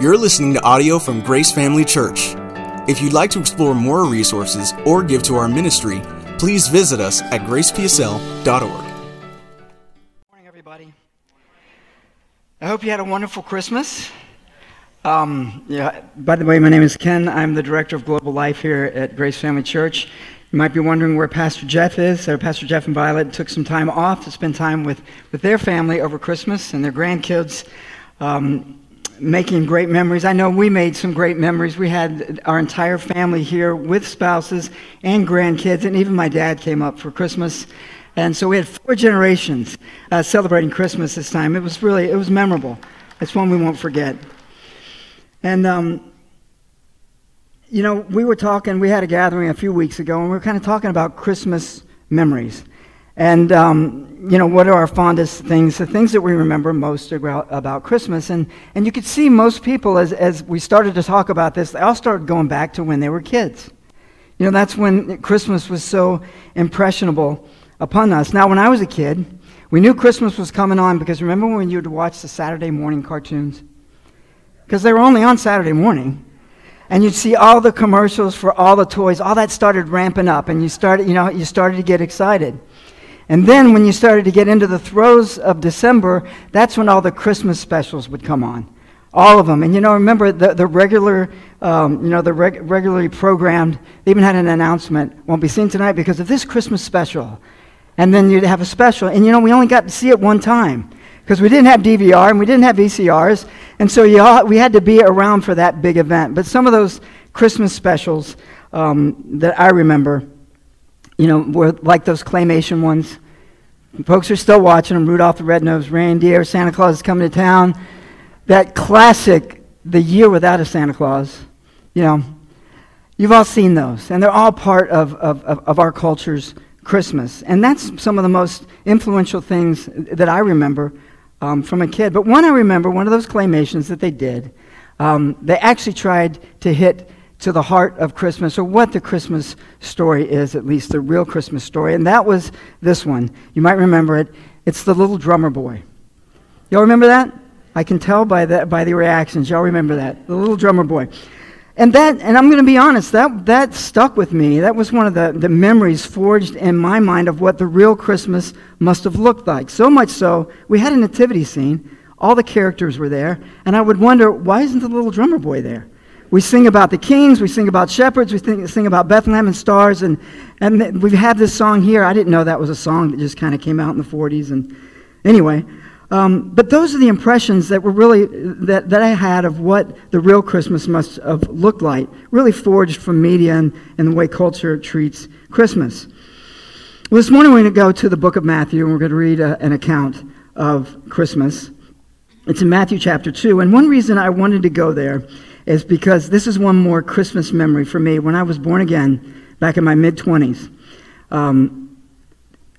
You're listening to audio from Grace Family Church. If you'd like to explore more resources or give to our ministry, please visit us at gracepsl.org. Morning, everybody. I hope you had a wonderful Christmas. Um, yeah, by the way, my name is Ken. I'm the director of Global Life here at Grace Family Church. You might be wondering where Pastor Jeff is. So Pastor Jeff and Violet took some time off to spend time with, with their family over Christmas and their grandkids. Um, making great memories. I know we made some great memories. We had our entire family here with spouses and grandkids, and even my dad came up for Christmas. And so we had four generations uh, celebrating Christmas this time. It was really, it was memorable. It's one we won't forget. And, um, you know, we were talking, we had a gathering a few weeks ago, and we were kind of talking about Christmas memories. And, um, you know, what are our fondest things, the things that we remember most about, Christmas? And, and you could see most people, as, as we started to talk about this, they all started going back to when they were kids. You know, that's when Christmas was so impressionable upon us. Now, when I was a kid, we knew Christmas was coming on because remember when you would watch the Saturday morning cartoons? Because they were only on Saturday morning. And you'd see all the commercials for all the toys, all that started ramping up, and you started, you know, you started to get excited. And then when you started to get into the throes of December, that's when all the Christmas specials would come on. All of them. And you know, remember the, the regular, um, you know, the reg- regularly programmed, they even had an announcement, won't be seen tonight because of this Christmas special. And then you'd have a special. And you know, we only got to see it one time because we didn't have DVR and we didn't have VCRs. And so you all, we had to be around for that big event. But some of those Christmas specials um, that I remember, you know, were like those claymation ones. Folks are still watching them. Rudolph the Red-Nosed Reindeer, Santa Claus is coming to town. That classic, The Year Without a Santa Claus. You know, you've all seen those, and they're all part of, of, of, of our culture's Christmas. And that's some of the most influential things that I remember um, from a kid. But one I remember, one of those claymations that they did, um, they actually tried to hit to the heart of Christmas, or what the Christmas story is, at least the real Christmas story. And that was this one. You might remember it. It's the little drummer boy. Y'all remember that? I can tell by the, by the reactions. Y'all remember that? The little drummer boy. And that, and I'm going to be honest, that, that stuck with me. That was one of the, the memories forged in my mind of what the real Christmas must have looked like. So much so, we had a nativity scene. All the characters were there. And I would wonder, why isn't the little drummer boy there? We sing about the kings, we sing about shepherds, we sing, about Bethlehem and stars, and, and we have this song here. I didn't know that was a song that just kind of came out in the 40s. And anyway, um, but those are the impressions that were really that, that I had of what the real Christmas must have looked like, really forged from media and, and the way culture treats Christmas. Well, this morning we're going to go to the book of Matthew and we're going to read a, an account of Christmas. It's in Matthew chapter 2. And one reason I wanted to go there is because this is one more Christmas memory for me. When I was born again, back in my mid 20s, um,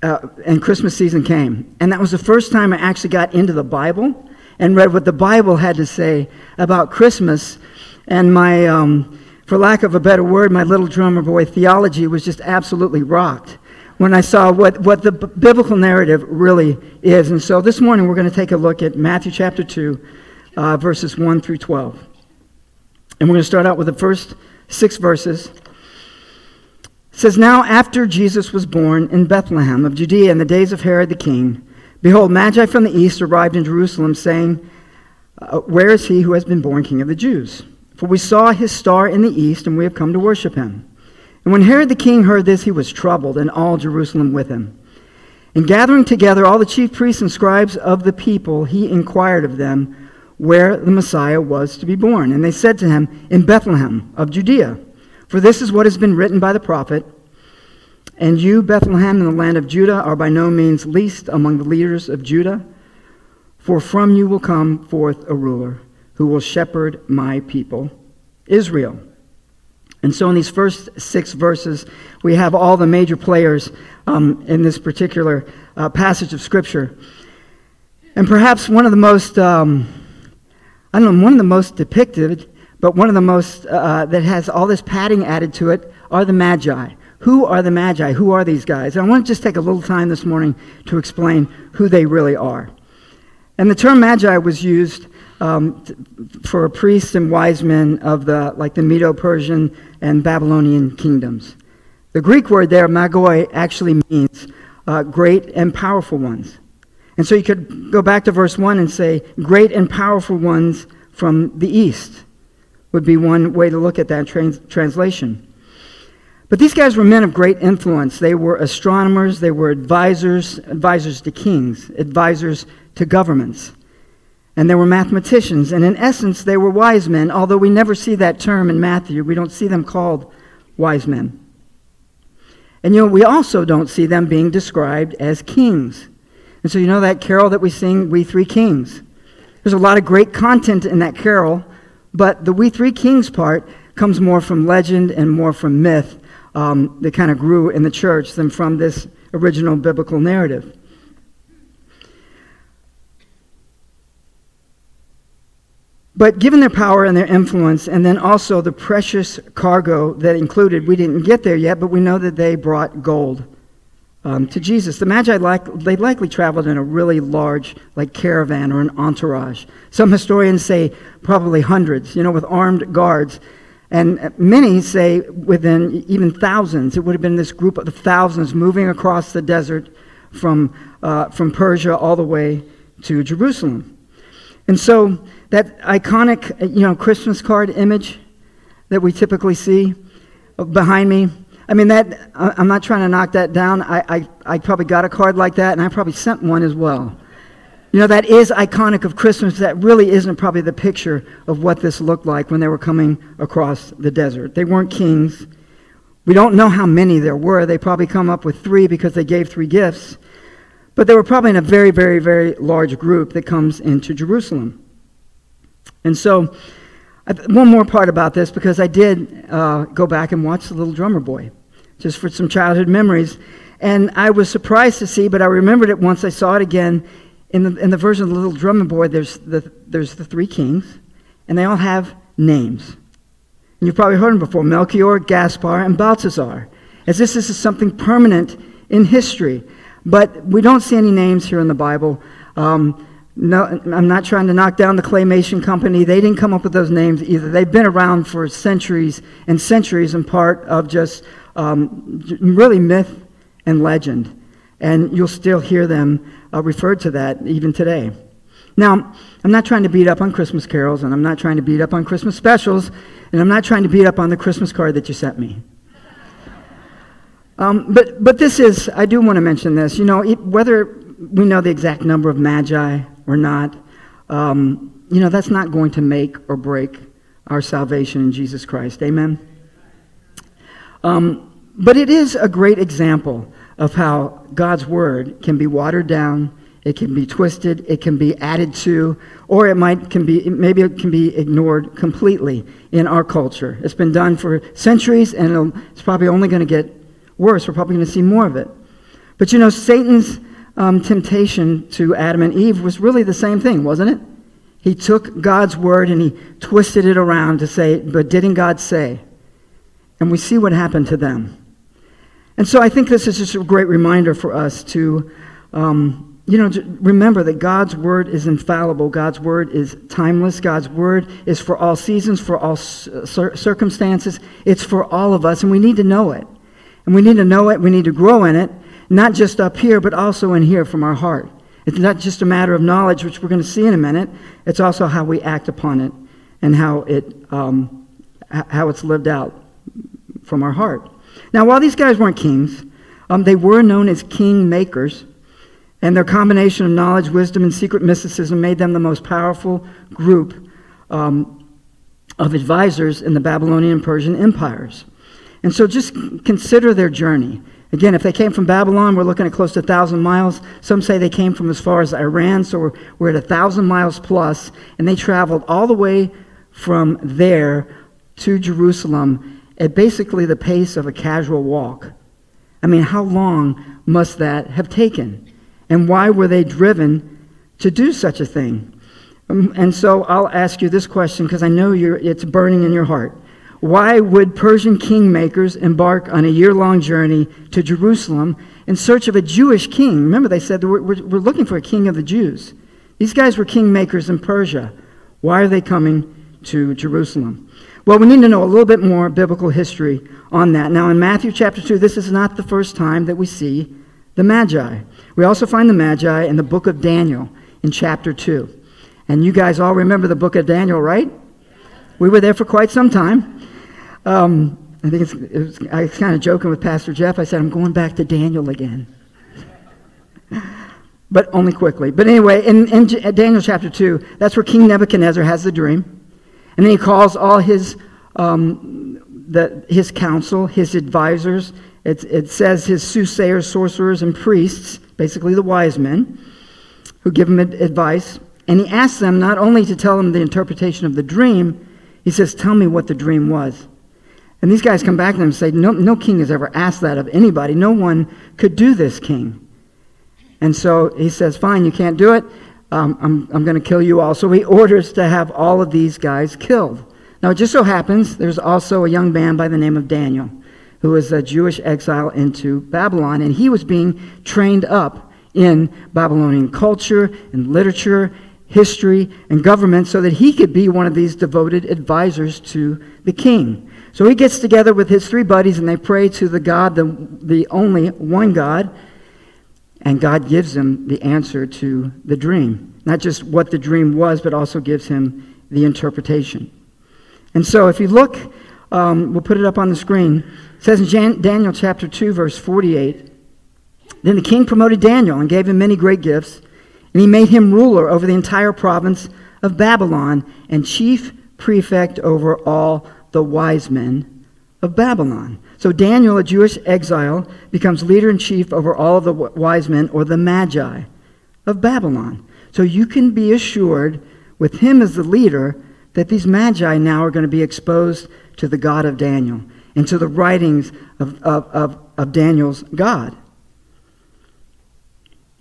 uh, and Christmas season came. And that was the first time I actually got into the Bible and read what the Bible had to say about Christmas. And my, um, for lack of a better word, my little drummer boy theology was just absolutely rocked when I saw what, what the b- biblical narrative really is. And so this morning we're going to take a look at Matthew chapter 2, uh, verses 1 through 12. And we're going to start out with the first six verses. It says, Now after Jesus was born in Bethlehem of Judea in the days of Herod the king, behold, Magi from the east arrived in Jerusalem, saying, uh, Where is he who has been born king of the Jews? For we saw his star in the east, and we have come to worship him. And when Herod the king heard this, he was troubled, and all Jerusalem with him. And gathering together all the chief priests and scribes of the people, he inquired of them where the Messiah was to be born. And they said to him, In Bethlehem of Judea. For this is what has been written by the prophet. And you, Bethlehem, in the land of Judah, are by no means least among the leaders of Judah. For from you will come forth a ruler who will shepherd my people, Israel. And so, in these first six verses, we have all the major players um, in this particular uh, passage of Scripture. And perhaps one of the most um, I don't know, one of the most depicted, but one of the most uh, that has all this padding added to it are the Magi. Who are the Magi? Who are these guys? And I want to just take a little time this morning to explain who they really are. And the term Magi was used um, for priests and wise men of the like the Medo-Persian and Babylonian kingdoms. The Greek word there, magoi, actually means uh, great and powerful ones. And so you could go back to verse 1 and say, great and powerful ones from the east would be one way to look at that trans- translation. But these guys were men of great influence. They were astronomers, they were advisors, advisors to kings, advisors to governments. And they were mathematicians. And in essence, they were wise men, although we never see that term in Matthew. We don't see them called wise men. And you know, we also don't see them being described as kings. And so, you know that carol that we sing, We Three Kings? There's a lot of great content in that carol, but the We Three Kings part comes more from legend and more from myth um, that kind of grew in the church than from this original biblical narrative. But given their power and their influence, and then also the precious cargo that included, we didn't get there yet, but we know that they brought gold um, to Jesus. The Magi, like, they likely traveled in a really large, like caravan or an entourage. Some historians say probably hundreds, you know, with armed guards. And many say within even thousands. It would have been this group of thousands moving across the desert from, uh, from Persia all the way to Jerusalem. And so that iconic, you know, Christmas card image that we typically see behind me, I mean, that, I'm not trying to knock that down. I, I, I probably got a card like that, and I probably sent one as well. You know, that is iconic of Christmas. That really isn't probably the picture of what this looked like when they were coming across the desert. They weren't kings. We don't know how many there were. They probably come up with three because they gave three gifts. But they were probably in a very, very, very large group that comes into Jerusalem. And so, one more part about this because I did uh, go back and watch The Little Drummer Boy, just for some childhood memories. And I was surprised to see, but I remembered it once I saw it again. In the, in the version of The Little Drummer Boy, there's the, there's the three kings, and they all have names. And you've probably heard them before Melchior, Gaspar, and Balthazar, as this is something permanent in history. But we don't see any names here in the Bible. Um, no, I'm not trying to knock down the claymation company. They didn't come up with those names either. They've been around for centuries and centuries and part of just um, really myth and legend. And you'll still hear them uh, referred to that even today. Now, I'm not trying to beat up on Christmas carols, and I'm not trying to beat up on Christmas specials, and I'm not trying to beat up on the Christmas card that you sent me. Um, but, but this is, I do want to mention this. You know, it, whether we know the exact number of magi or not, um, you know, that's not going to make or break our salvation in Jesus Christ. Amen? Um, but it is a great example of how God's word can be watered down, it can be twisted, it can be added to, or it might can be maybe it can be ignored completely in our culture. It's been done for centuries, and it's probably only going to get worse. We're probably going to see more of it. But you know, Satan's um, temptation to Adam and Eve was really the same thing, wasn't it? He took God's word and he twisted it around to say, but didn't God say? And we see what happened to them. And so I think this is just a great reminder for us to, um, you know, remember that God's word is infallible. God's word is timeless. God's word is for all seasons, for all circumstances. It's for all of us, and we need to know it. And we need to know it, we need to grow in it, not just up here, but also in here from our heart. It's not just a matter of knowledge, which we're going to see in a minute. It's also how we act upon it and how, it, um, how it's lived out from our heart. Now, while these guys weren't kings, um, they were known as king makers, and their combination of knowledge, wisdom, and secret mysticism made them the most powerful group um, of advisors in the Babylonian and Persian empires. And so just consider their journey. Again, if they came from Babylon, we're looking at close to 1,000 miles. Some say they came from as far as Iran, so we're, we're at 1,000 miles plus, and they traveled all the way from there to Jerusalem at basically the pace of a casual walk. I mean, how long must that have taken? And why were they driven to do such a thing? Um, and so I'll ask you this question because I know it's burning in your heart. Why would Persian kingmakers embark on a year long journey to Jerusalem in search of a Jewish king? Remember, they said we're, we're, looking for a king of the Jews. These guys were kingmakers in Persia. Why are they coming to Jerusalem? Well, we need to know a little bit more biblical history on that. Now, in Matthew chapter 2, this is not the first time that we see the Magi. We also find the Magi in the book of Daniel in chapter 2. And you guys all remember the book of Daniel, right? We were there for quite some time. Um, I think it's, it was, I was kind of joking with Pastor Jeff. I said, I'm going back to Daniel again. but only quickly. But anyway, in, in Daniel chapter 2, that's where King Nebuchadnezzar has the dream. And then he calls all his, um, the, his council, his advisors. It, it says his soothsayers, sorcerers, and priests, basically the wise men, who give him advice. And he asks them not only to tell him the interpretation of the dream, he says, Tell me what the dream was. And these guys come back to him and say, no, no king has ever asked that of anybody. No one could do this, king. And so he says, Fine, you can't do it. Um, I'm, I'm going to kill you all. So he orders to have all of these guys killed. Now, it just so happens there's also a young man by the name of Daniel who was a Jewish exile into Babylon, and he was being trained up in Babylonian culture and literature, history, and government so that he could be one of these devoted advisors to the king. So he gets together with his three buddies and they pray to the God, the, the only one God, and God gives him the answer to the dream. Not just what the dream was, but also gives him the interpretation. And so if you look, um, we'll put it up on the screen. It says in Jan- Daniel chapter 2, verse 48 Then the king promoted Daniel and gave him many great gifts, and he made him ruler over the entire province of Babylon and chief prefect over all the wise men of Babylon. So Daniel, a Jewish exile, becomes leader in chief over all of the wise men or the magi of Babylon. So you can be assured, with him as the leader, that these magi now are going to be exposed to the God of Daniel and to the writings of, of, of, of Daniel's God.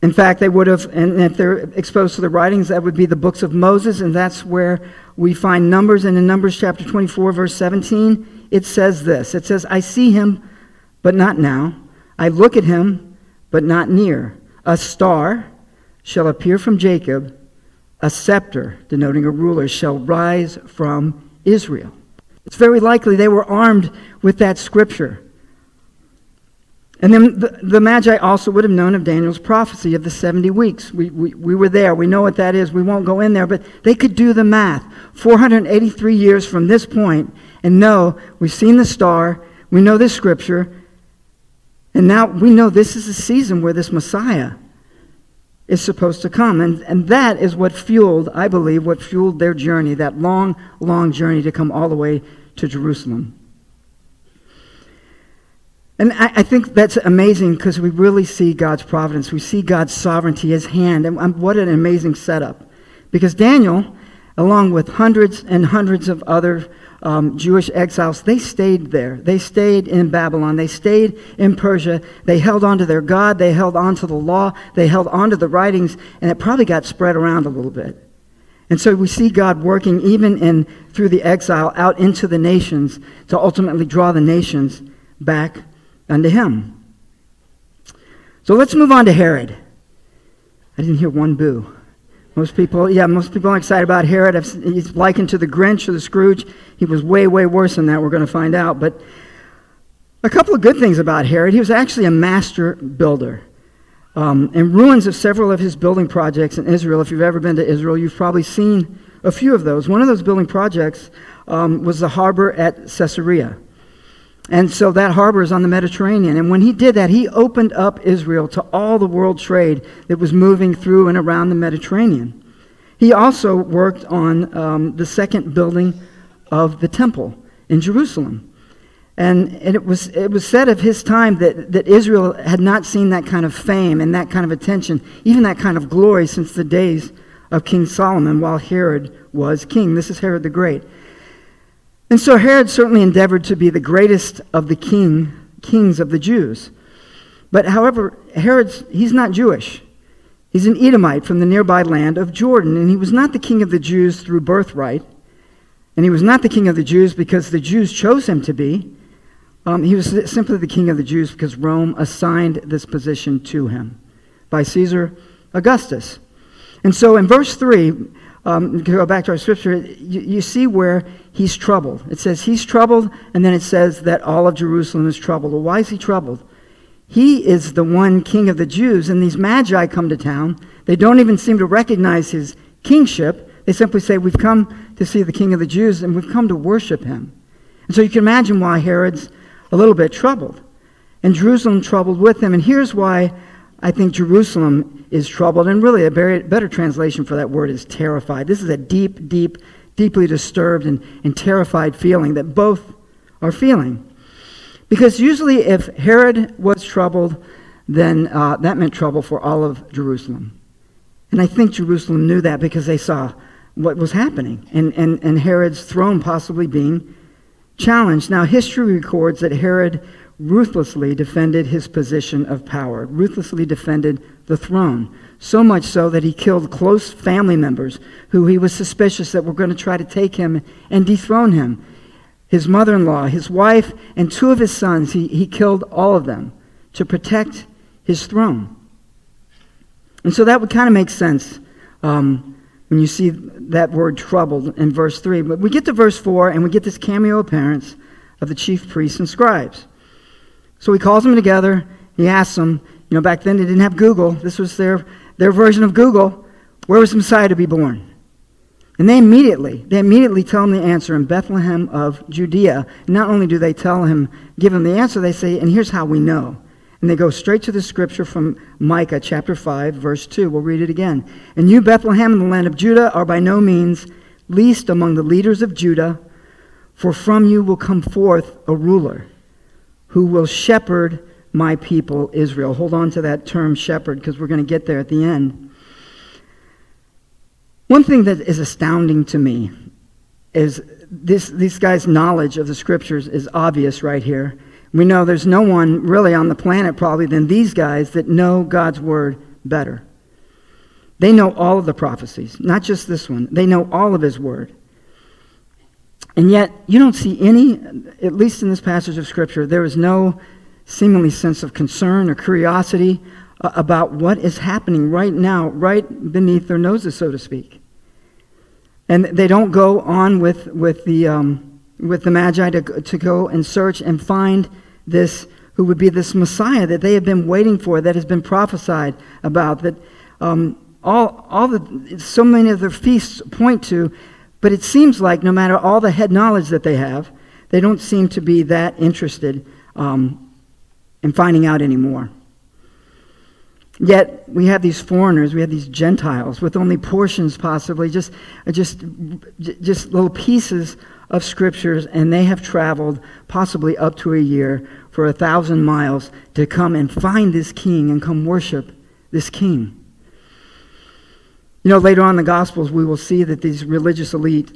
In fact, they would have, and if they're exposed to the writings, that would be the books of Moses, and that's where we find Numbers. And in Numbers chapter 24, verse 17, it says this It says, I see him, but not now. I look at him, but not near. A star shall appear from Jacob, a scepter, denoting a ruler, shall rise from Israel. It's very likely they were armed with that scripture. And then the, the, Magi also would have known of Daniel's prophecy of the 70 weeks. We, we, we were there. We know what that is. We won't go in there, but they could do the math. 483 years from this point, and know we've seen the star, we know this scripture, and now we know this is a season where this Messiah is supposed to come. And, and that is what fueled, I believe, what fueled their journey, that long, long journey to come all the way to Jerusalem. And I, I think that's amazing because we really see God's providence. We see God's sovereignty, His hand. And um, what an amazing setup. Because Daniel, along with hundreds and hundreds of other um, Jewish exiles, they stayed there. They stayed in Babylon. They stayed in Persia. They held on to their God. They held on to the law. They held on to the writings. And it probably got spread around a little bit. And so we see God working even in through the exile out into the nations to ultimately draw the nations back unto him. So let's move on to Herod. I didn't hear one boo. Most people, yeah, most people are excited about Herod. He's likened to the Grinch or the Scrooge. He was way, way worse than that. We're going to find out. But a couple of good things about Herod. He was actually a master builder. Um, in ruins of several of his building projects in Israel, if you've ever been to Israel, you've probably seen a few of those. One of those building projects um, was the harbor at Caesarea. And so that harbor is on the Mediterranean. And when he did that, he opened up Israel to all the world trade that was moving through and around the Mediterranean. He also worked on um, the second building of the temple in Jerusalem. And, and it, was, it was said of his time that, that Israel had not seen that kind of fame and that kind of attention, even that kind of glory, since the days of King Solomon while Herod was king. This is Herod the Great. And so Herod certainly endeavored to be the greatest of the king, kings of the Jews. But however, Herod's, he's not Jewish. He's an Edomite from the nearby land of Jordan, and he was not the king of the Jews through birthright. And he was not the king of the Jews because the Jews chose him to be. Um, he was simply the king of the Jews because Rome assigned this position to him by Caesar Augustus. And so in verse 3, um, go back to our scripture, you, you see where he's troubled. It says he's troubled, and then it says that all of Jerusalem is troubled. Well, why is he troubled? He is the one king of the Jews, and these magi come to town. They don't even seem to recognize his kingship. They simply say, We've come to see the king of the Jews, and we've come to worship him. And so you can imagine why Herod's a little bit troubled. And Jerusalem troubled with him. And here's why I think Jerusalem is troubled, and really a better translation for that word is terrified. This is a deep, deep, deeply disturbed and, and terrified feeling that both are feeling. Because usually, if Herod was troubled, then uh, that meant trouble for all of Jerusalem. And I think Jerusalem knew that because they saw what was happening and, and, and Herod's throne possibly being challenged. Now, history records that Herod ruthlessly defended his position of power, ruthlessly defended the throne. So much so that he killed close family members who he was suspicious that were going to try to take him and dethrone him. His mother in law, his wife, and two of his sons, he, he killed all of them to protect his throne. And so that would kind of make sense um, when you see that word troubled in verse 3. But we get to verse 4 and we get this cameo appearance of the chief priests and scribes. So he calls them together. He asks them, you know, back then they didn't have Google. This was their, their version of Google. Where was Messiah to be born? And they immediately, they immediately tell him the answer in Bethlehem of Judea. Not only do they tell him, give him the answer, they say, and here's how we know. And they go straight to the scripture from Micah chapter 5, verse 2. We'll read it again. And you, Bethlehem, in the land of Judah, are by no means least among the leaders of Judah, for from you will come forth a ruler who will shepherd my people Israel. Hold on to that term shepherd because we're going to get there at the end. One thing that is astounding to me is this, this guy's knowledge of the scriptures is obvious right here. We know there's no one really on the planet probably than these guys that know God's word better. They know all of the prophecies, not just this one. They know all of his word. And yet, you don't see any, at least in this passage of Scripture, there is no seemingly sense of concern or curiosity uh, about what is happening right now, right beneath their noses, so to speak. And they don't go on with, with, the, um, with the Magi to, to go and search and find this, who would be this Messiah that they have been waiting for, that has been prophesied about, that um, all, all the, so many of their feasts point to but it seems like no matter all the head knowledge that they have, they don't seem to be that interested um, in finding out anymore. Yet we have these foreigners, we have these Gentiles with only portions, possibly just, just, just little pieces of scriptures, and they have traveled possibly up to a year for a thousand miles to come and find this king and come worship this king. You know, later on in the Gospels, we will see that these religious elite,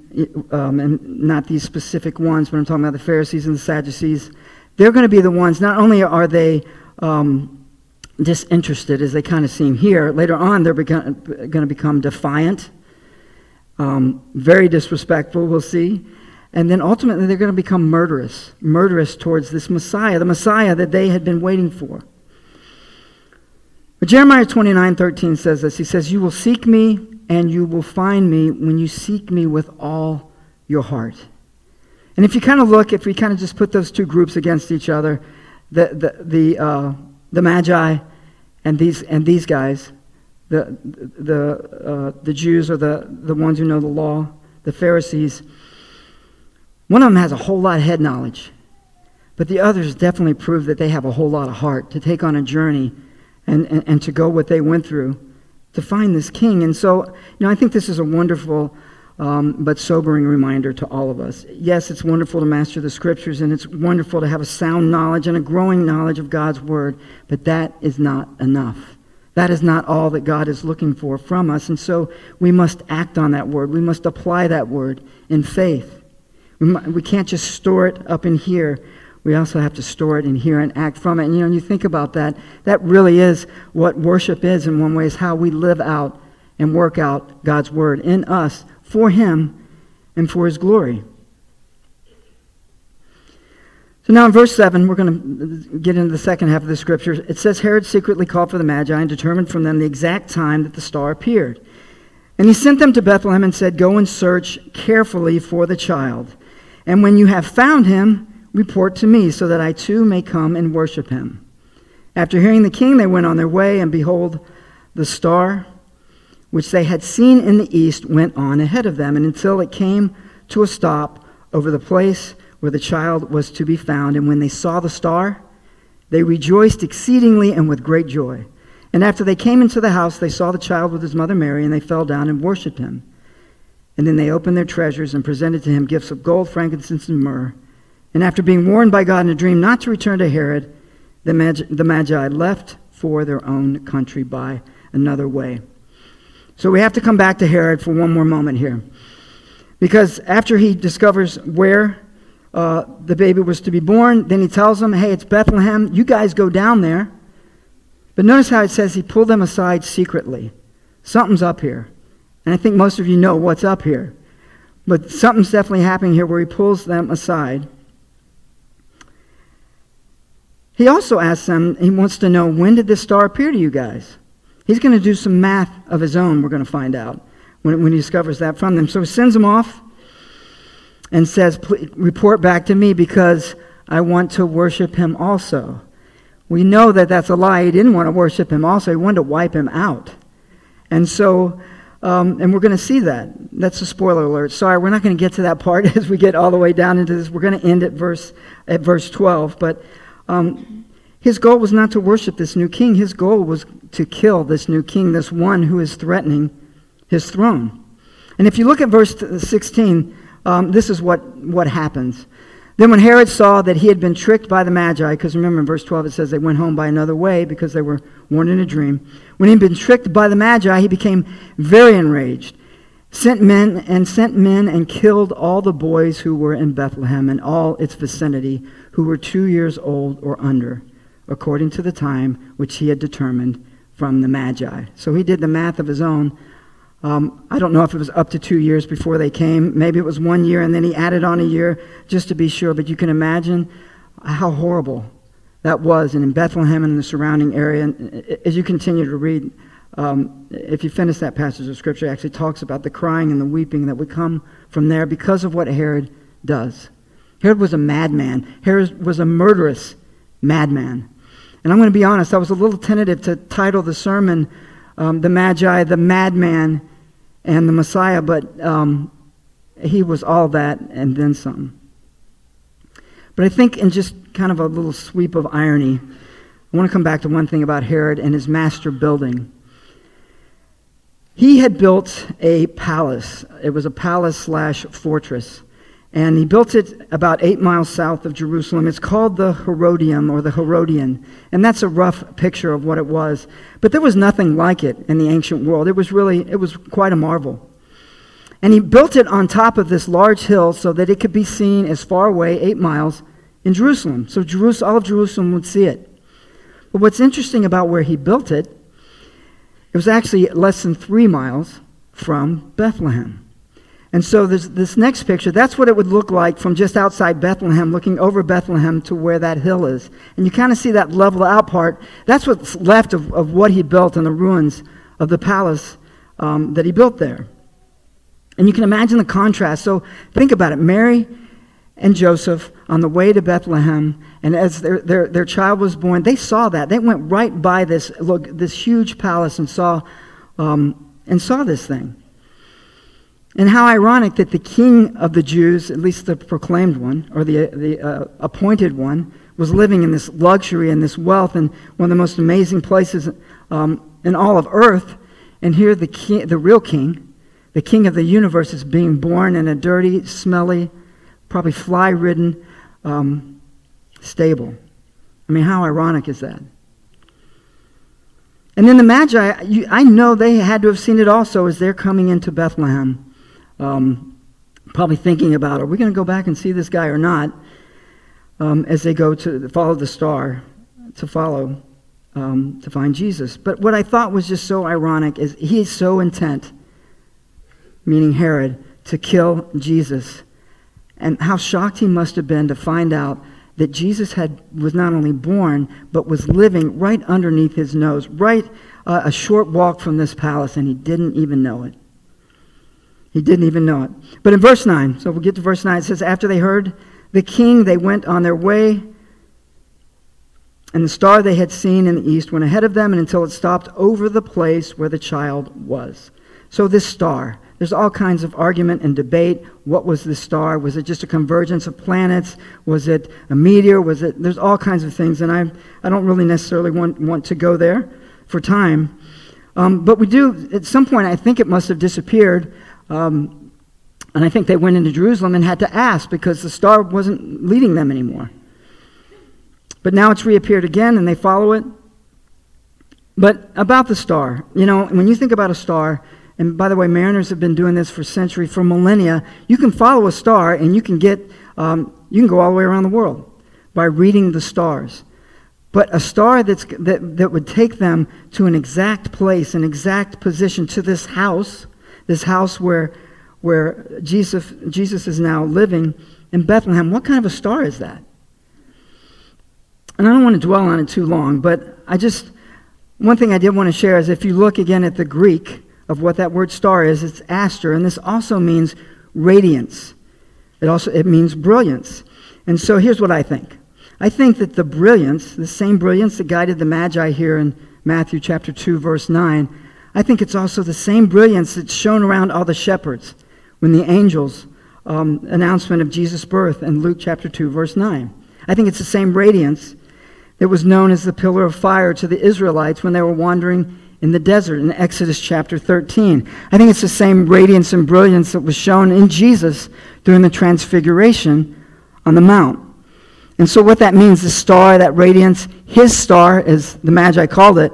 um, and not these specific ones, but I'm talking about the Pharisees and the Sadducees, they're going to be the ones, not only are they um, disinterested, as they kind of seem here, later on they're going to become defiant, um, very disrespectful, we'll see. And then ultimately they're going to become murderous, murderous towards this Messiah, the Messiah that they had been waiting for. But Jeremiah 29 13 says this. He says, You will seek me and you will find me when you seek me with all your heart. And if you kind of look, if we kind of just put those two groups against each other, the, the, the, uh, the Magi and these, and these guys, the, the, uh, the Jews are the, the ones who know the law, the Pharisees, one of them has a whole lot of head knowledge, but the others definitely prove that they have a whole lot of heart to take on a journey and, and, and to go what they went through to find this king. And so, you know, I think this is a wonderful um, but sobering reminder to all of us. Yes, it's wonderful to master the scriptures, and it's wonderful to have a sound knowledge and a growing knowledge of God's word, but that is not enough. That is not all that God is looking for from us. And so we must act on that word. We must apply that word in faith. We, we can't just store it up in here we also have to store it and hear and act from it. And you know, when you think about that, that really is what worship is in one way, is how we live out and work out God's word in us for Him and for His glory. So now in verse 7, we're going to get into the second half of the scripture. It says Herod secretly called for the Magi and determined from them the exact time that the star appeared. And he sent them to Bethlehem and said, Go and search carefully for the child. And when you have found him, report to me, so that I too may come and worship him. After hearing the king, they went on their way, and behold, the star which they had seen in the east went on ahead of them, and until it came to a stop over the place where the child was to be found. And when they saw the star, they rejoiced exceedingly and with great joy. And after they came into the house, they saw the child with his mother Mary, and they fell down and worshipped him. And then they opened their treasures and presented to him gifts of gold, frankincense, and myrrh. And after being warned by God in a dream not to return to Herod, the Magi, the Magi left for their own country by another way. So we have to come back to Herod for one more moment here. Because after he discovers where uh, the baby was to be born, then he tells them, hey, it's Bethlehem. You guys go down there. But notice how it says he pulled them aside secretly. Something's up here. And I think most of you know what's up here. But something's definitely happening here where he pulls them aside. He also asks them, he wants to know, when did this star appear to you guys? He's going to do some math of his own, we're going to find out, when, when he discovers that from them. So he sends them off and says, Report back to me because I want to worship him also. We know that that's a lie. He didn't want to worship him also, he wanted to wipe him out. And so, um, and we're going to see that. That's a spoiler alert. Sorry, we're not going to get to that part as we get all the way down into this. We're going to end at verse, at verse 12. But um, his goal was not to worship this new king, his goal was to kill this new king, this one who is threatening his throne. And if you look at verse 16, um, this is what, what happens. Then, when Herod saw that he had been tricked by the Magi, because remember in verse 12 it says they went home by another way because they were warned in a dream. When he had been tricked by the Magi, he became very enraged, sent men and sent men and killed all the boys who were in Bethlehem and all its vicinity, who were two years old or under, according to the time which he had determined from the Magi. So he did the math of his own um, I don't know if it was up to two years before they came. Maybe it was one year and then he added on a year just to be sure. But you can imagine how horrible that was. And in Bethlehem and in the surrounding area, and as you continue to read, um, if you finish that passage of Scripture, it actually talks about the crying and the weeping that would come from there because of what Herod does. Herod was a madman, Herod was a murderous madman. And I'm going to be honest, I was a little tentative to title the sermon um, The Magi, the Madman and the Messiah, but um, he was all that and then some. But I think, in just kind of a little sweep of irony, I want to come back to one thing about Herod and his master building. He had built a palace. It was a palace slash fortress. And he built it about eight miles south of Jerusalem. It's called the Herodium or the Herodian. And that's a rough picture of what it was. But there was nothing like it in the ancient world. It was really, it was quite a marvel. And he built it on top of this large hill so that it could be seen as far away, eight miles, in Jerusalem. So Jerusalem, all of Jerusalem would see it. But what's interesting about where he built it, it was actually less than three miles from Bethlehem. And so this, this next picture, that's what it would look like from just outside Bethlehem, looking over Bethlehem to where that hill is. And you kind of see that level out part. That's what's left of, of what he built in the ruins of the palace um, that he built there. And you can imagine the contrast. So think about it. Mary and Joseph on the way to Bethlehem, and as their, their, their child was born, they saw that. They went right by this, look, this huge palace and saw, um, and saw this thing. And how ironic that the king of the Jews, at least the proclaimed one, or the, the uh, appointed one, was living in this luxury and this wealth and one of the most amazing places um, in all of earth. And here, the, king, the real king, the king of the universe, is being born in a dirty, smelly, probably fly ridden um, stable. I mean, how ironic is that? And then the Magi, you, I know they had to have seen it also as they're coming into Bethlehem um, probably thinking about are we going to go back and see this guy or not um, as they go to follow the star to follow um, to find Jesus. But what I thought was just so ironic is he is so intent, meaning Herod, to kill Jesus. And how shocked he must have been to find out that Jesus had, was not only born, but was living right underneath his nose, right uh, a short walk from this palace, and he didn't even know it. He didn't even know it. But in verse 9, so we'll get to verse 9, it says, After they heard the king, they went on their way, and the star they had seen in the east went ahead of them and until it stopped over the place where the child was. So, this star, there's all kinds of argument and debate. What was the star? Was it just a convergence of planets? Was it a meteor? Was it? There's all kinds of things, and I, I don't really necessarily want, want to go there for time. Um, but we do, at some point, I think it must have disappeared. Um, and I think they went into Jerusalem and had to ask because the star wasn't leading them anymore. But now it's reappeared again and they follow it. But about the star, you know, when you think about a star, and by the way, mariners have been doing this for centuries, for millennia. You can follow a star and you can get, um, you can go all the way around the world by reading the stars. But a star that's, that, that would take them to an exact place, an exact position, to this house, this house where, where Jesus, Jesus is now living in Bethlehem. What kind of a star is that? And I don't want to dwell on it too long, but I just, one thing I did want to share is if you look again at the Greek of what that word star is, it's aster, and this also means radiance. It also it means brilliance. And so here's what I think. I think that the brilliance, the same brilliance that guided the Magi here in Matthew chapter 2 verse 9, I think it's also the same brilliance that's shown around all the shepherds when the angels um, announcement of Jesus' birth in Luke chapter 2, verse 9. I think it's the same radiance that was known as the pillar of fire to the Israelites when they were wandering in the desert in Exodus chapter 13. I think it's the same radiance and brilliance that was shown in Jesus during the transfiguration on the Mount. And so, what that means, the star, that radiance, his star, as the Magi called it,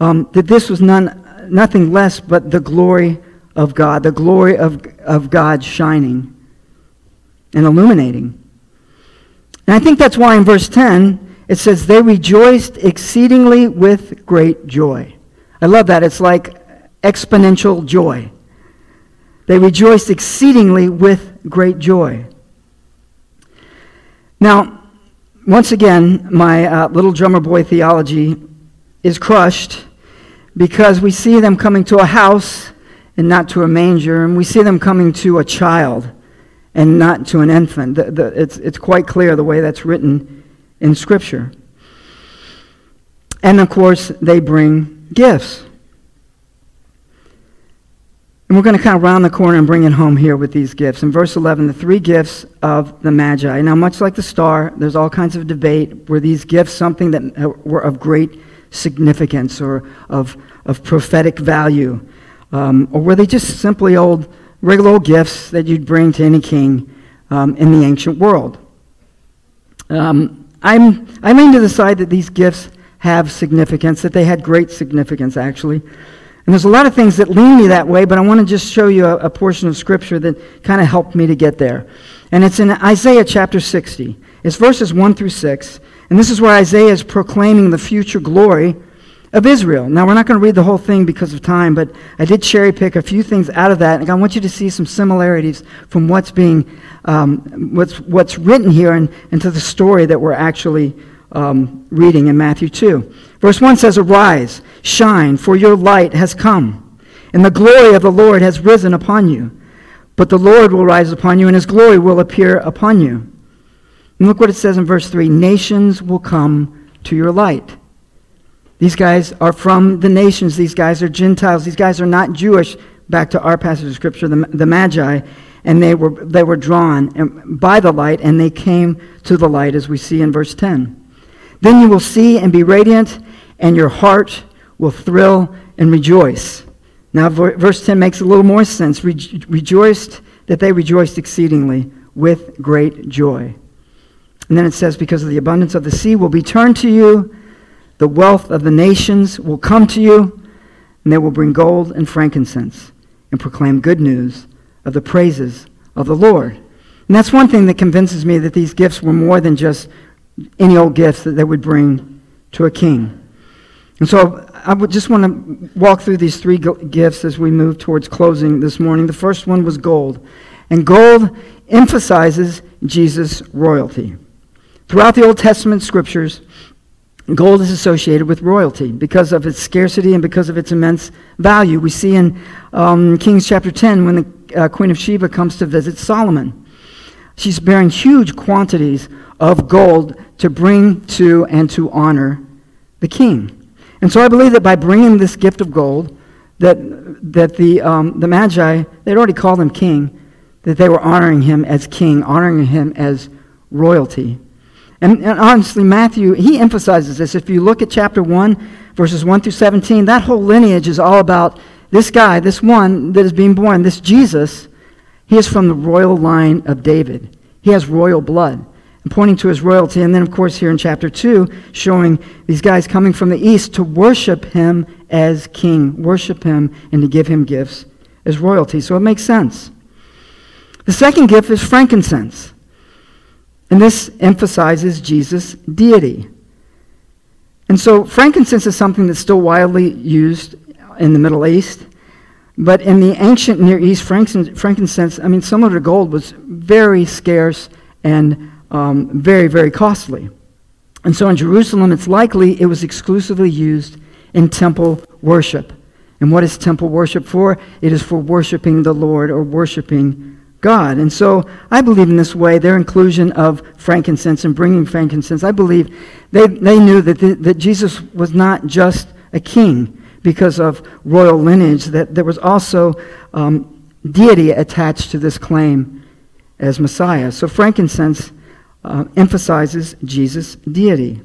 um, that this was none nothing less but the glory of God, the glory of, of God shining and illuminating. And I think that's why in verse 10 it says, They rejoiced exceedingly with great joy. I love that. It's like exponential joy. They rejoiced exceedingly with great joy. Now, once again, my uh, little drummer boy theology is crushed because we see them coming to a house and not to a manger, and we see them coming to a child and not to an infant. The, the, it's, it's quite clear the way that's written in Scripture. And of course, they bring gifts. And we're going to kind of round the corner and bring it home here with these gifts. In verse 11, the three gifts of the Magi. Now, much like the star, there's all kinds of debate. Were these gifts something that were of great significance or of, of prophetic value? Um, or were they just simply old, regular old gifts that you'd bring to any king um, in the ancient world? Um, I'm, I lean to the side that these gifts have significance, that they had great significance, actually. And there's a lot of things that lean me that way, but I want to just show you a, a portion of Scripture that kind of helped me to get there. And it's in Isaiah chapter 60. It's verses 1 through 6. And this is where Isaiah is proclaiming the future glory of Israel. Now, we're not going to read the whole thing because of time, but I did cherry pick a few things out of that. And I want you to see some similarities from what's being, um, what's, what's written here and, and to the story that we're actually um, reading in Matthew 2. Verse 1 says, Arise, shine, for your light has come, and the glory of the Lord has risen upon you. But the Lord will rise upon you, and his glory will appear upon you. And look what it says in verse 3 Nations will come to your light. These guys are from the nations. These guys are Gentiles. These guys are not Jewish. Back to our passage of Scripture, the, the Magi. And they were, they were drawn by the light, and they came to the light, as we see in verse 10. Then you will see and be radiant, and your heart will thrill and rejoice. Now, verse 10 makes a little more sense. Re- rejoiced that they rejoiced exceedingly with great joy. And then it says, Because of the abundance of the sea will be turned to you, the wealth of the nations will come to you, and they will bring gold and frankincense and proclaim good news of the praises of the Lord. And that's one thing that convinces me that these gifts were more than just any old gifts that they would bring to a king. And so I would just want to walk through these three gifts as we move towards closing this morning. The first one was gold. And gold emphasizes Jesus' royalty. Throughout the Old Testament scriptures, gold is associated with royalty because of its scarcity and because of its immense value. We see in um, Kings chapter 10 when the uh, Queen of Sheba comes to visit Solomon. She's bearing huge quantities of gold to bring to and to honor the king. And so I believe that by bringing this gift of gold, that, that the, um, the Magi, they'd already called him king, that they were honoring him as king, honoring him as royalty. And, and, honestly, Matthew, he emphasizes this. If you look at chapter 1, verses 1 through 17, that whole lineage is all about this guy, this one that is being born, this Jesus. He is from the royal line of David. He has royal blood, and pointing to his royalty. And then, of course, here in chapter 2, showing these guys coming from the east to worship him as king, worship him, and to give him gifts as royalty. So it makes sense. The second gift is frankincense. And this emphasizes Jesus' deity. And so frankincense is something that's still widely used in the Middle East. But in the ancient Near East, frankincense, I mean, similar to gold, was very scarce and um, very, very costly. And so in Jerusalem, it's likely it was exclusively used in temple worship. And what is temple worship for? It is for worshiping the Lord or worshiping God. And so I believe in this way, their inclusion of frankincense and bringing frankincense, I believe they, they knew that, the, that Jesus was not just a king because of royal lineage, that there was also um, deity attached to this claim as Messiah. So frankincense uh, emphasizes Jesus' deity.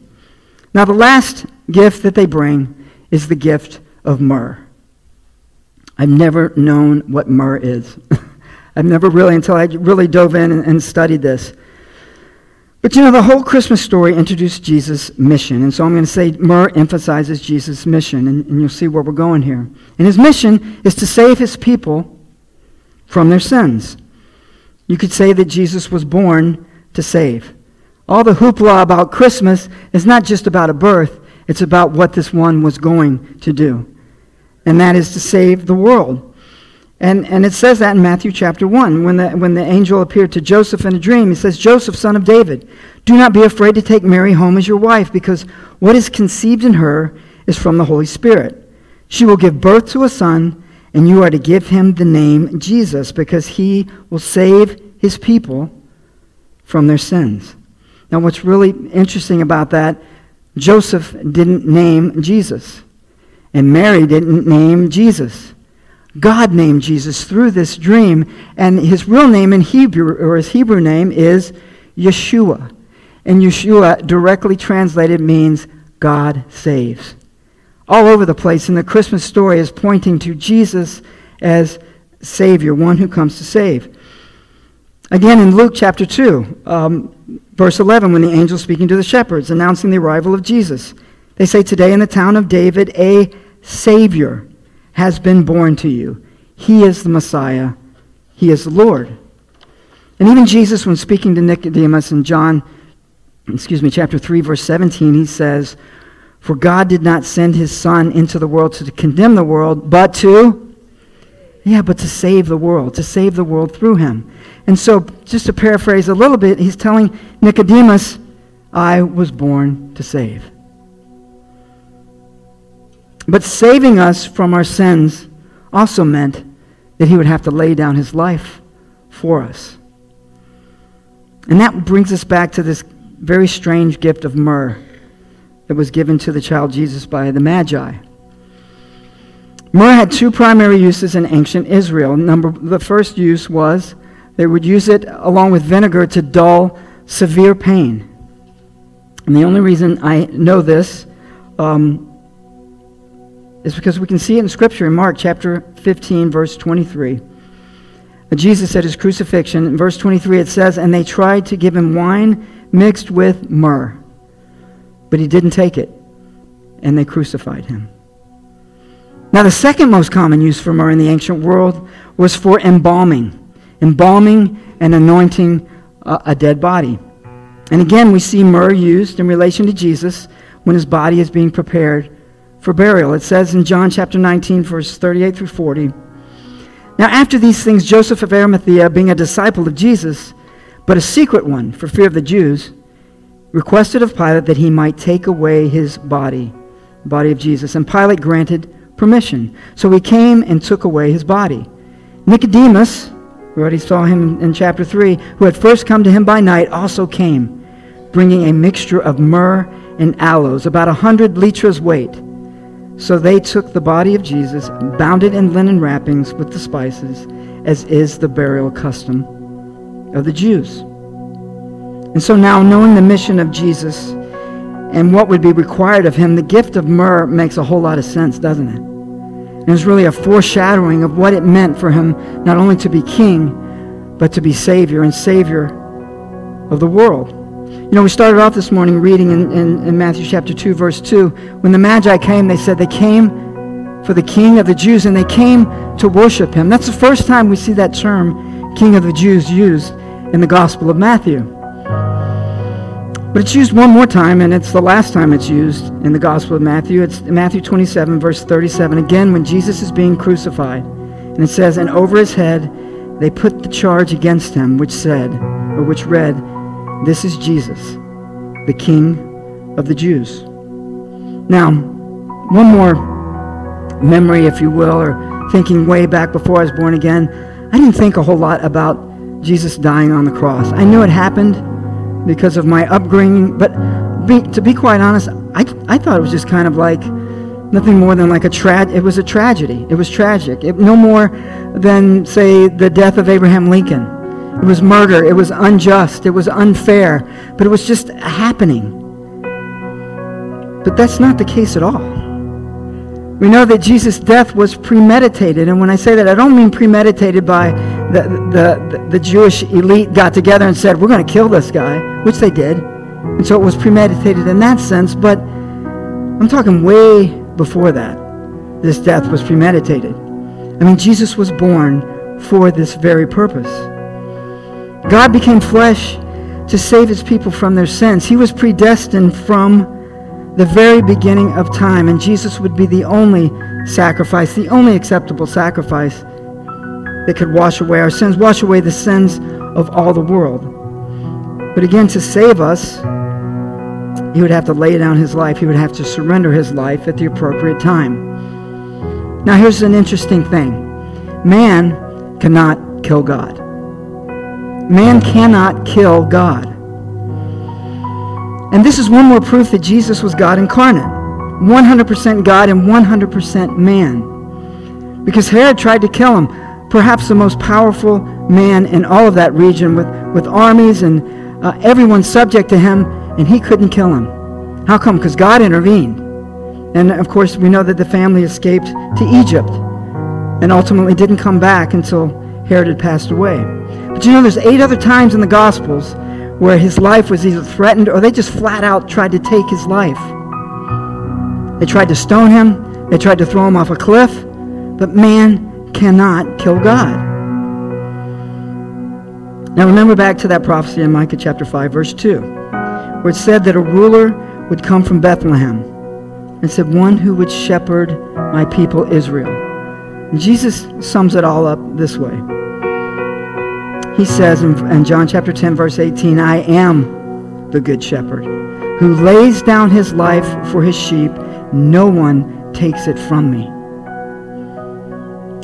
Now, the last gift that they bring is the gift of myrrh. I've never known what myrrh is. I've never really, until I really dove in and, and studied this. But you know, the whole Christmas story introduced Jesus' mission. And so I'm going to say myrrh emphasizes Jesus' mission, and, and, you'll see where we're going here. And his mission is to save his people from their sins. You could say that Jesus was born to save. All the hoopla about Christmas is not just about a birth, it's about what this one was going to do. And that is to save the world. And, and it says that in Matthew chapter 1. When the, when the angel appeared to Joseph in a dream, he says, Joseph, son of David, do not be afraid to take Mary home as your wife, because what is conceived in her is from the Holy Spirit. She will give birth to a son, and you are to give him the name Jesus, because he will save his people from their sins. Now, what's really interesting about that, Joseph didn't name Jesus, and Mary didn't name Jesus. God named Jesus through this dream, and his real name in Hebrew, or his Hebrew name, is Yeshua. And Yeshua, directly translated, means God saves. All over the place, and the Christmas story is pointing to Jesus as Savior, one who comes to save. Again, in Luke chapter 2, um, verse 11, when the angel speaking to the shepherds, announcing the arrival of Jesus, they say, Today in the town of David, a Savior has been born to you. He is the Messiah. He is the Lord. And even Jesus, when speaking to Nicodemus in John, excuse me, chapter 3, verse 17, he says, For God did not send his Son into the world to condemn the world, but to, yeah, but to save the world, to save the world through him. And so, just to paraphrase a little bit, he's telling Nicodemus, I was born to save. But saving us from our sins also meant that he would have to lay down his life for us. And that brings us back to this very strange gift of myrrh that was given to the child Jesus by the Magi. Myrrh had two primary uses in ancient Israel. Number, the first use was they would use it along with vinegar to dull severe pain. And the only reason I know this um, is because we can see it in Scripture in Mark chapter 15, verse 23. Jesus at his crucifixion, in verse 23, it says, And they tried to give him wine mixed with myrrh, but he didn't take it, and they crucified him. Now, the second most common use for myrrh in the ancient world was for embalming, embalming and anointing a, dead body. And again, we see myrrh used in relation to Jesus when his body is being prepared for burial. It says in John chapter 19, verse 38 through 40. Now, after these things, Joseph of Arimathea, being a disciple of Jesus, but a secret one for fear of the Jews, requested of Pilate that he might take away his body, body of Jesus. And Pilate granted permission. So he came and took away his body. Nicodemus, we already saw him in chapter 3, who had first come to him by night, also came, bringing a mixture of myrrh and aloes, about a hundred litres weight. So they took the body of Jesus, bound it in linen wrappings with the spices, as is the burial custom of the Jews. And so now, knowing the mission of Jesus and what would be required of him, the gift of myrrh makes a whole lot of sense, doesn't it? And it's really a foreshadowing of what it meant for him not only to be king, but to be Savior and Savior of the world. You know, we started off this morning reading in, in, in, Matthew chapter 2, verse 2. When the Magi came, they said they came for the King of the Jews and they came to worship him. That's the first time we see that term, King of the Jews, used in the Gospel of Matthew. But it's used one more time, and it's the last time it's used in the Gospel of Matthew. It's Matthew 27, verse 37, again, when Jesus is being crucified. And it says, And over his head they put the charge against him, which said, or which read, This is Jesus, the King of the Jews. Now, one more memory, if you will, or thinking way back before I was born again. I didn't think a whole lot about Jesus dying on the cross. I knew it happened because of my upbringing. But be, to be quite honest, I, I thought it was just kind of like nothing more than like a tra- it was a tragedy. It was tragic. It, no more than, say, the death of Abraham Lincoln. It was murder. It was unjust. It was unfair. But it was just happening. But that's not the case at all. We know that Jesus' death was premeditated. And when I say that, I don't mean premeditated by the, the, the Jewish elite got together and said, we're going to kill this guy, which they did. And so it was premeditated in that sense. But I'm talking way before that. This death was premeditated. I mean, Jesus was born for this very purpose. God became flesh to save his people from their sins. He was predestined from the very beginning of time, and Jesus would be the only sacrifice, the only acceptable sacrifice that could wash away our sins, wash away the sins of all the world. But again, to save us, he would have to lay down his life. He would have to surrender his life at the appropriate time. Now, here's an interesting thing man cannot kill God. Man cannot kill God. And this is one more proof that Jesus was God incarnate 100% God and 100% man. Because Herod tried to kill him, perhaps the most powerful man in all of that region, with, with armies and uh, everyone subject to him, and he couldn't kill him. How come? Because God intervened. And of course, we know that the family escaped to Egypt and ultimately didn't come back until Herod had passed away. But you know, there's eight other times in the Gospels where his life was either threatened or they just flat out tried to take his life. They tried to stone him, they tried to throw him off a cliff, but man cannot kill God. Now remember back to that prophecy in Micah chapter 5, verse 2, where it said that a ruler would come from Bethlehem and said, One who would shepherd my people Israel. And Jesus sums it all up this way he says in, in John chapter 10, verse 18, I am the good shepherd who lays down his life for his sheep. No one takes it from me.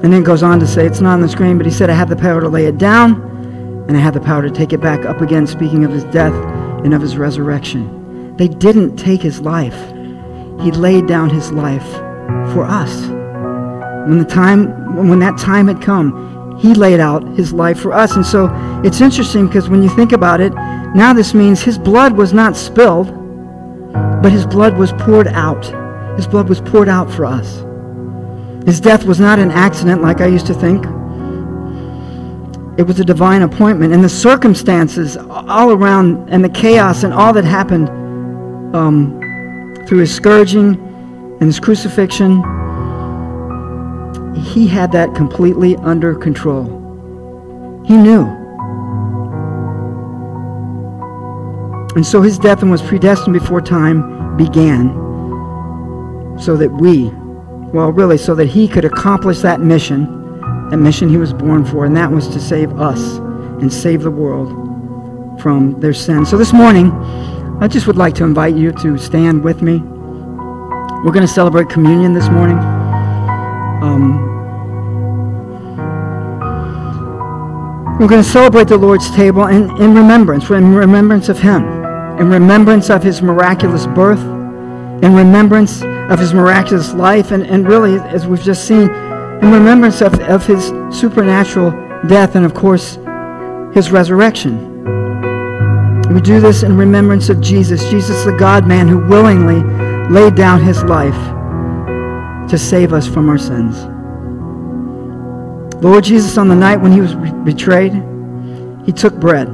And then goes on to say, it's not on the screen, but he said, I have the power to lay it down, and I have the power to take it back up again, speaking of his death and of his resurrection. They didn't take his life. He laid down his life for us. When the time when that time had come, he laid out his life for us. And so it's interesting because when you think about it, now this means his blood was not spilled, but his blood was poured out. His blood was poured out for us. His death was not an accident like I used to think. It was a divine appointment. And the circumstances all around and the chaos and all that happened um, through his scourging and his crucifixion he had that completely under control. He knew. And so his death was predestined before time began so that we, well, really, so that he could accomplish that mission, that mission he was born for, and that was to save us and save the world from their sin. So this morning, I just would like to invite you to stand with me. We're going to celebrate communion this morning. Um, We're going to celebrate the Lord's table in, in remembrance, in remembrance of Him, in remembrance of His miraculous birth, in remembrance of His miraculous life, and, and really, as we've just seen, in remembrance of, of His supernatural death and, of course, His resurrection. We do this in remembrance of Jesus, Jesus, the God man who willingly laid down His life to save us from our sins. Lord Jesus, on the night when he was betrayed, he took bread.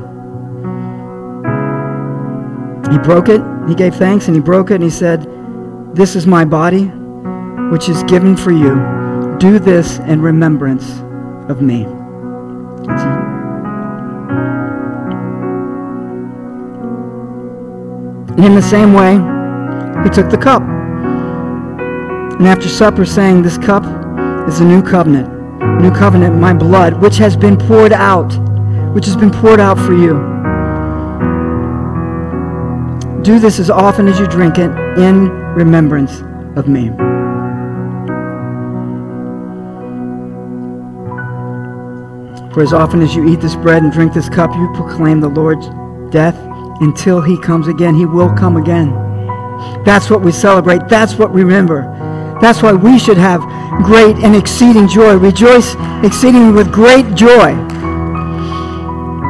He broke it, he gave thanks, and he broke it, and he said, This is my body, which is given for you. Do this in remembrance of me. And in the same way, he took the cup. And after supper, saying, This cup is a new covenant new covenant, my blood, which has been poured out, which has been poured out for you. Do this as often as you drink it in remembrance of me. For as often as you eat this bread and drink this cup, you proclaim the Lord's death until he comes again. He will come again. That's what we celebrate. That's what we remember. That's why we should have great and exceeding joy. Rejoice exceedingly with great joy.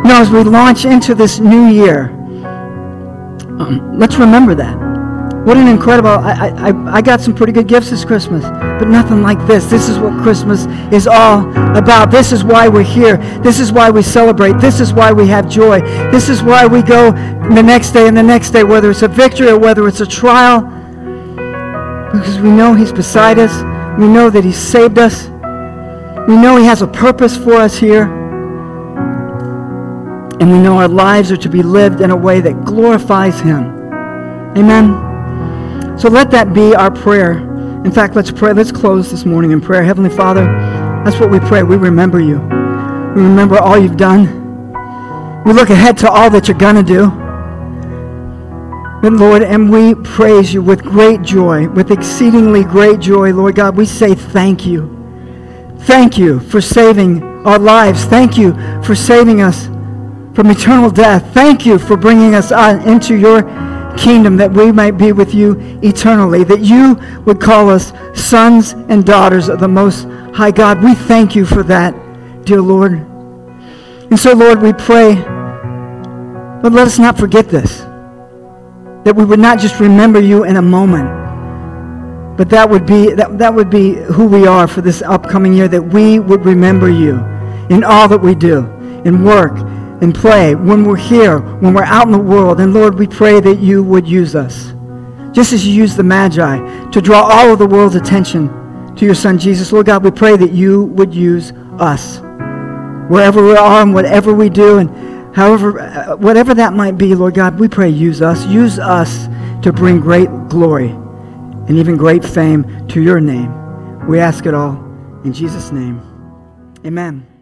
Now, as we launch into this new year, um, let's remember that. What an incredible! I, I, I got some pretty good gifts this Christmas, but nothing like this. This is what Christmas is all about. This is why we're here. This is why we celebrate. This is why we have joy. This is why we go the next day and the next day, whether it's a victory or whether it's a trial, because we know He's beside us. We know that He saved us. We know He has a purpose for us here. And we know our lives are to be lived in a way that glorifies Him. Amen. So let that be our prayer. In fact, let's pray. Let's close this morning in prayer. Heavenly Father, that's what we pray. We remember you. We remember all you've done. We look ahead to all that you're going to do. But Lord, and we praise you with great joy, with exceedingly great joy, Lord God. We say thank you. Thank you for saving our lives. Thank you for saving us from eternal death. Thank you for bringing us into your kingdom that we might be with you eternally, that you would call us sons and daughters of the Most High God. We thank you for that, dear Lord. And so, Lord, we pray, but let us not forget this that we would not just remember you in a moment, but that would be that, that would be who we are for this upcoming year, that we would remember you in all that we do, in work, in play, when we're here, when we're out in the world. And Lord, we pray that you would use us. Just as you used the Magi to draw all of the world's attention to your son Jesus, Lord God, we pray that you would use us. Wherever we are and whatever we do and However, uh, whatever that might be, Lord God, we pray use us. Use us to bring great glory and even great fame to your name. We ask it all in Jesus' name. Amen.